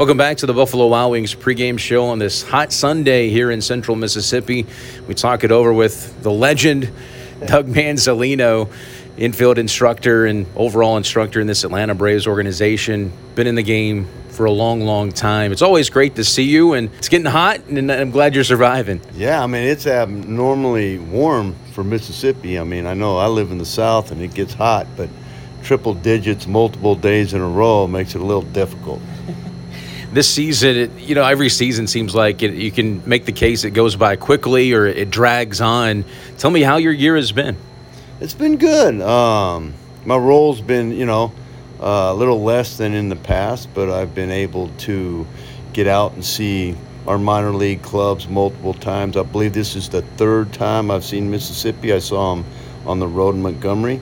Welcome back to the Buffalo Wild Wings pregame show on this hot Sunday here in central Mississippi. We talk it over with the legend, Doug Mansolino, infield instructor and overall instructor in this Atlanta Braves organization. Been in the game for a long, long time. It's always great to see you, and it's getting hot, and I'm glad you're surviving. Yeah, I mean, it's abnormally warm for Mississippi. I mean, I know I live in the South and it gets hot, but triple digits multiple days in a row makes it a little difficult this season, it, you know, every season seems like it, you can make the case it goes by quickly or it drags on. Tell me how your year has been. It's been good. Um, my role's been, you know, uh, a little less than in the past, but I've been able to get out and see our minor league clubs multiple times. I believe this is the third time I've seen Mississippi. I saw them on the road in Montgomery,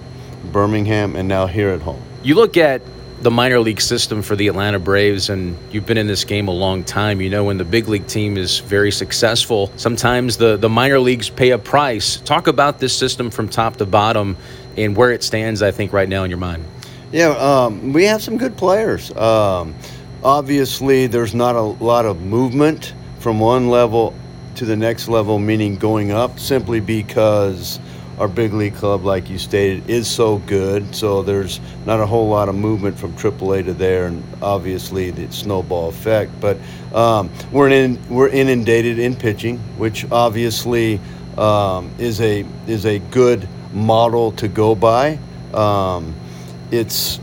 Birmingham, and now here at home. You look at the minor league system for the Atlanta Braves, and you've been in this game a long time. You know, when the big league team is very successful, sometimes the, the minor leagues pay a price. Talk about this system from top to bottom and where it stands, I think, right now in your mind. Yeah, um, we have some good players. Um, obviously, there's not a lot of movement from one level to the next level, meaning going up, simply because our big league club, like you stated, is so good. So there's not a whole lot of movement from AAA to there, and obviously the snowball effect. But um, we're in, we're inundated in pitching, which obviously um, is a is a good model to go by. Um, it's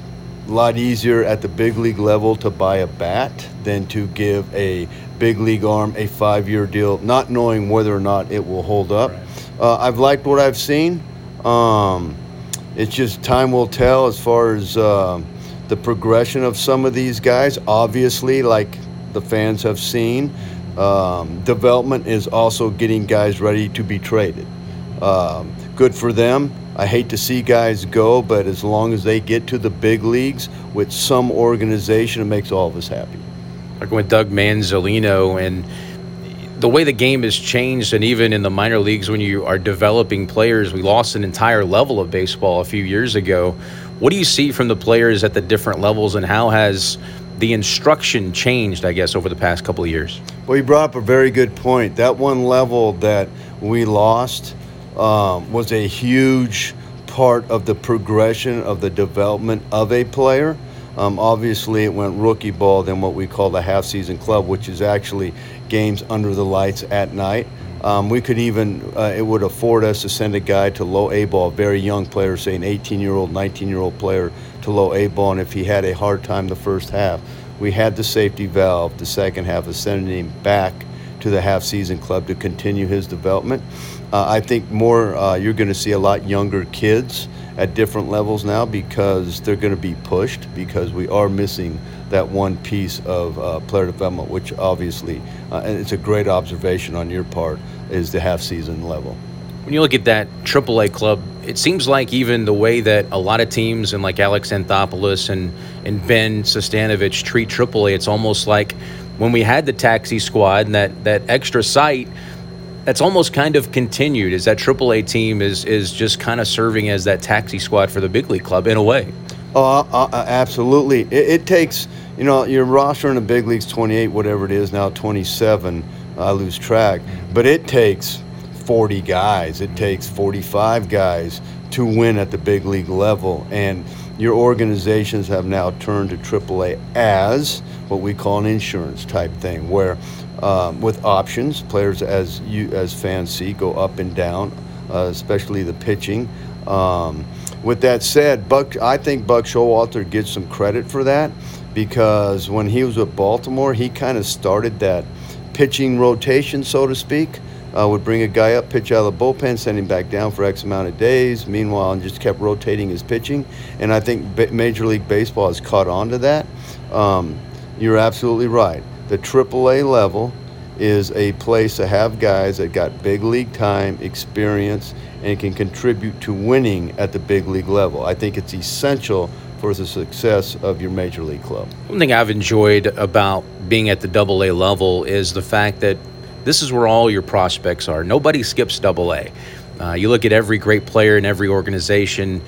a lot easier at the big league level to buy a bat than to give a big league arm a five year deal, not knowing whether or not it will hold up. Right. Uh, I've liked what I've seen. Um, it's just time will tell as far as uh, the progression of some of these guys. Obviously, like the fans have seen, um, development is also getting guys ready to be traded. Um, good for them. I hate to see guys go, but as long as they get to the big leagues with some organization, it makes all of us happy. Like with Doug Mansolino and the way the game has changed, and even in the minor leagues, when you are developing players, we lost an entire level of baseball a few years ago. What do you see from the players at the different levels, and how has the instruction changed, I guess, over the past couple of years? Well, you brought up a very good point. That one level that we lost um, was a huge part of the progression of the development of a player. Um, obviously, it went rookie ball, then what we call the half season club, which is actually games under the lights at night. Um, we could even, uh, it would afford us to send a guy to low A ball, very young player, say an 18 year old, 19 year old player to low A ball. And if he had a hard time the first half, we had the safety valve the second half of sending him back to the half season club to continue his development. Uh, I think more, uh, you're going to see a lot younger kids at different levels now because they're going to be pushed because we are missing that one piece of uh, player development, which obviously, uh, and it's a great observation on your part, is the half season level. When you look at that AAA club, it seems like even the way that a lot of teams and like Alex Anthopoulos and, and Ben Sestanovich treat AAA, it's almost like when we had the taxi squad and that, that extra site – that's almost kind of continued. Is that AAA team is is just kind of serving as that taxi squad for the big league club in a way? Oh, uh, uh, uh absolutely. It, it, takes you know your roster in the big leagues 28, whatever it is now 27. I lose track, but it takes 40 guys. It takes 45 guys to win at the big league level, and your organizations have now turned to AAA as what we call an insurance type thing, where um, with options. Players, as you as fans see, go up and down, uh, especially the pitching. Um, with that said, Buck, I think Buck Showalter gets some credit for that because when he was with Baltimore, he kind of started that pitching rotation, so to speak. Uh, would bring a guy up, pitch out of the bullpen, send him back down for X amount of days. Meanwhile, and just kept rotating his pitching. And I think Major League Baseball has caught on to that. Um, you're absolutely right the AAA level is a place to have guys that got big league time, experience, and can contribute to winning at the big league level. I think it's essential for the success of your major league club. One thing I've enjoyed about being at the double A level is the fact that this is where all your prospects are. Nobody skips double A. Uh, you look at every great player in every organization,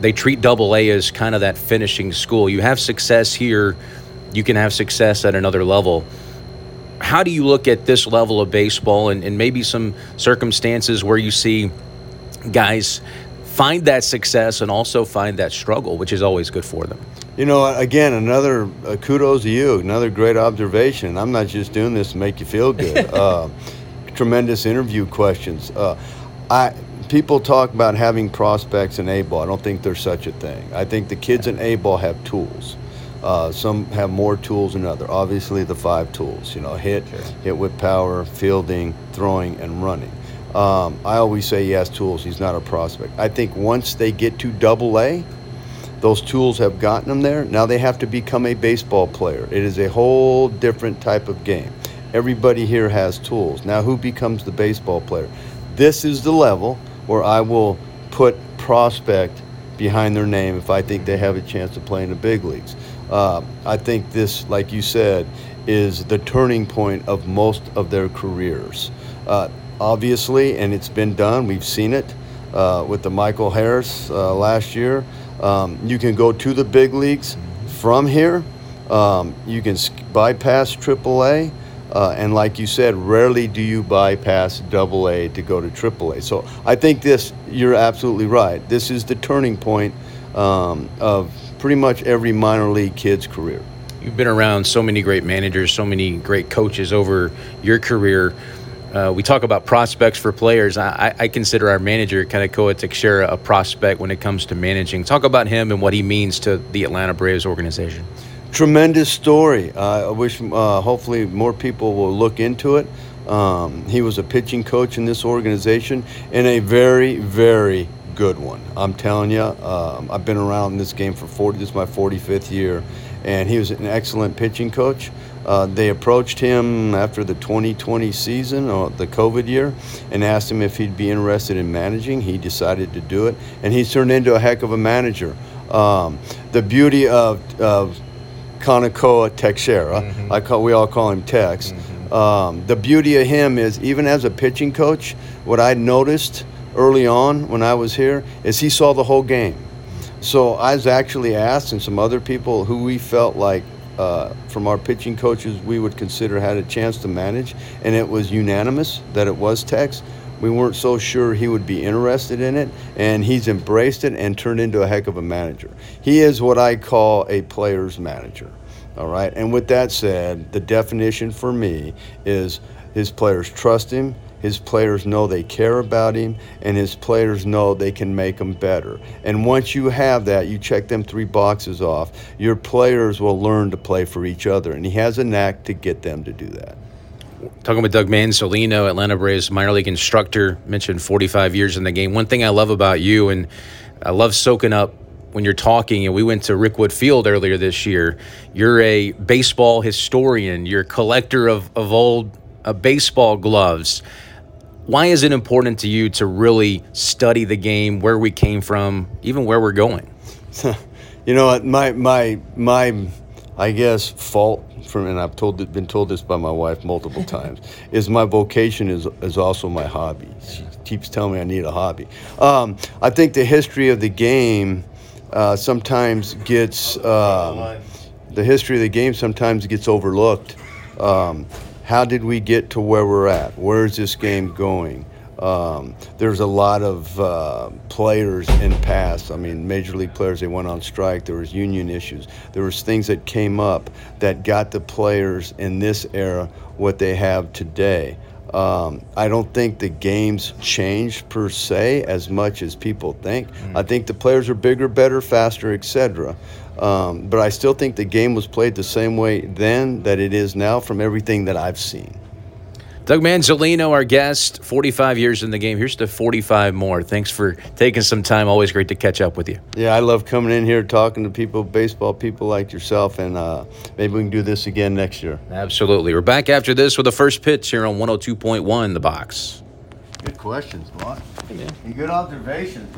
they treat double A as kind of that finishing school. You have success here you can have success at another level. How do you look at this level of baseball and, and maybe some circumstances where you see guys find that success and also find that struggle, which is always good for them? You know, again, another uh, kudos to you. Another great observation. I'm not just doing this to make you feel good. uh, tremendous interview questions. Uh, I people talk about having prospects in A ball. I don't think there's such a thing. I think the kids in A ball have tools. Uh, some have more tools than other. Obviously, the five tools. You know, hit, sure. hit with power, fielding, throwing, and running. Um, I always say he has tools. He's not a prospect. I think once they get to Double A, those tools have gotten them there. Now they have to become a baseball player. It is a whole different type of game. Everybody here has tools. Now, who becomes the baseball player? This is the level where I will put prospect behind their name if I think they have a chance to play in the big leagues. Uh, I think this, like you said, is the turning point of most of their careers. Uh, obviously, and it's been done, we've seen it uh, with the Michael Harris uh, last year. Um, you can go to the big leagues from here. Um, you can bypass AAA. Uh, and like you said, rarely do you bypass double A to go to triple A. So I think this, you're absolutely right. This is the turning point um, of pretty much every minor league kid's career. You've been around so many great managers, so many great coaches over your career. Uh, we talk about prospects for players. I, I consider our manager, Kanekoa Texeira, a prospect when it comes to managing. Talk about him and what he means to the Atlanta Braves organization tremendous story. Uh, I wish, uh, hopefully, more people will look into it. Um, he was a pitching coach in this organization and a very, very good one. I'm telling you, um, I've been around this game for 40. This is my 45th year, and he was an excellent pitching coach. Uh, they approached him after the 2020 season, or the COVID year, and asked him if he'd be interested in managing. He decided to do it, and he's turned into a heck of a manager. Um, the beauty of, of Kanekoa Texeira. Mm-hmm. I call we all call him Tex. Mm-hmm. Um, the beauty of him is even as a pitching coach, what I noticed early on when I was here is he saw the whole game. So I was actually asked and some other people who we felt like uh, from our pitching coaches we would consider had a chance to manage, and it was unanimous that it was Tex. We weren't so sure he would be interested in it, and he's embraced it and turned into a heck of a manager. He is what I call a player's manager. All right. And with that said, the definition for me is his players trust him, his players know they care about him, and his players know they can make him better. And once you have that, you check them three boxes off, your players will learn to play for each other. And he has a knack to get them to do that. Talking with Doug Mansolino, Atlanta Braves minor league instructor, mentioned 45 years in the game. One thing I love about you, and I love soaking up when you're talking, and we went to Rickwood Field earlier this year. You're a baseball historian. You're a collector of, of old uh, baseball gloves. Why is it important to you to really study the game, where we came from, even where we're going? you know, my my my, I guess fault from, and I've told been told this by my wife multiple times, is my vocation is is also my hobby. She keeps telling me I need a hobby. Um, I think the history of the game uh, sometimes gets um, the history of the game sometimes gets overlooked. Um, how did we get to where we're at? Where is this game going? Um, there's a lot of uh, players in past. I mean, major league players. They went on strike. There was union issues. There was things that came up that got the players in this era what they have today. Um, I don't think the game's changed per se as much as people think. Mm-hmm. I think the players are bigger, better, faster, etc. Um, but I still think the game was played the same way then that it is now from everything that I've seen. Doug Mansolino, our guest, 45 years in the game. Here's to 45 more. Thanks for taking some time. Always great to catch up with you. Yeah, I love coming in here talking to people, baseball people like yourself, and uh, maybe we can do this again next year. Absolutely. We're back after this with the first pitch here on 102.1 The Box. Good questions, boss. Hey, good observations.